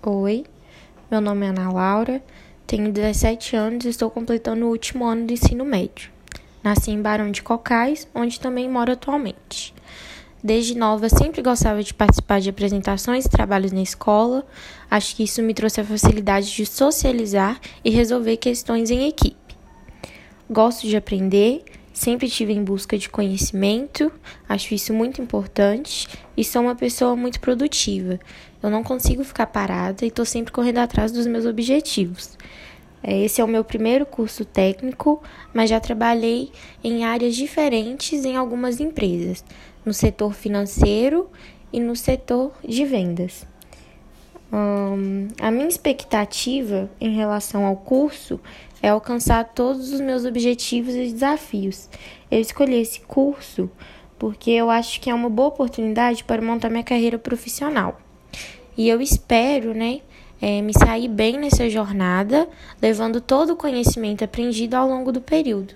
Oi, meu nome é Ana Laura, tenho 17 anos e estou completando o último ano do ensino médio. Nasci em Barão de Cocais, onde também moro atualmente. Desde nova, sempre gostava de participar de apresentações e trabalhos na escola. Acho que isso me trouxe a facilidade de socializar e resolver questões em equipe. Gosto de aprender, sempre estive em busca de conhecimento, acho isso muito importante e sou uma pessoa muito produtiva. Eu não consigo ficar parada e estou sempre correndo atrás dos meus objetivos. É, esse é o meu primeiro curso técnico, mas já trabalhei em áreas diferentes em algumas empresas, no setor financeiro e no setor de vendas. A minha expectativa em relação ao curso é alcançar todos os meus objetivos e desafios. Eu escolhi esse curso porque eu acho que é uma boa oportunidade para montar minha carreira profissional. E eu espero, né, é, me sair bem nessa jornada, levando todo o conhecimento aprendido ao longo do período.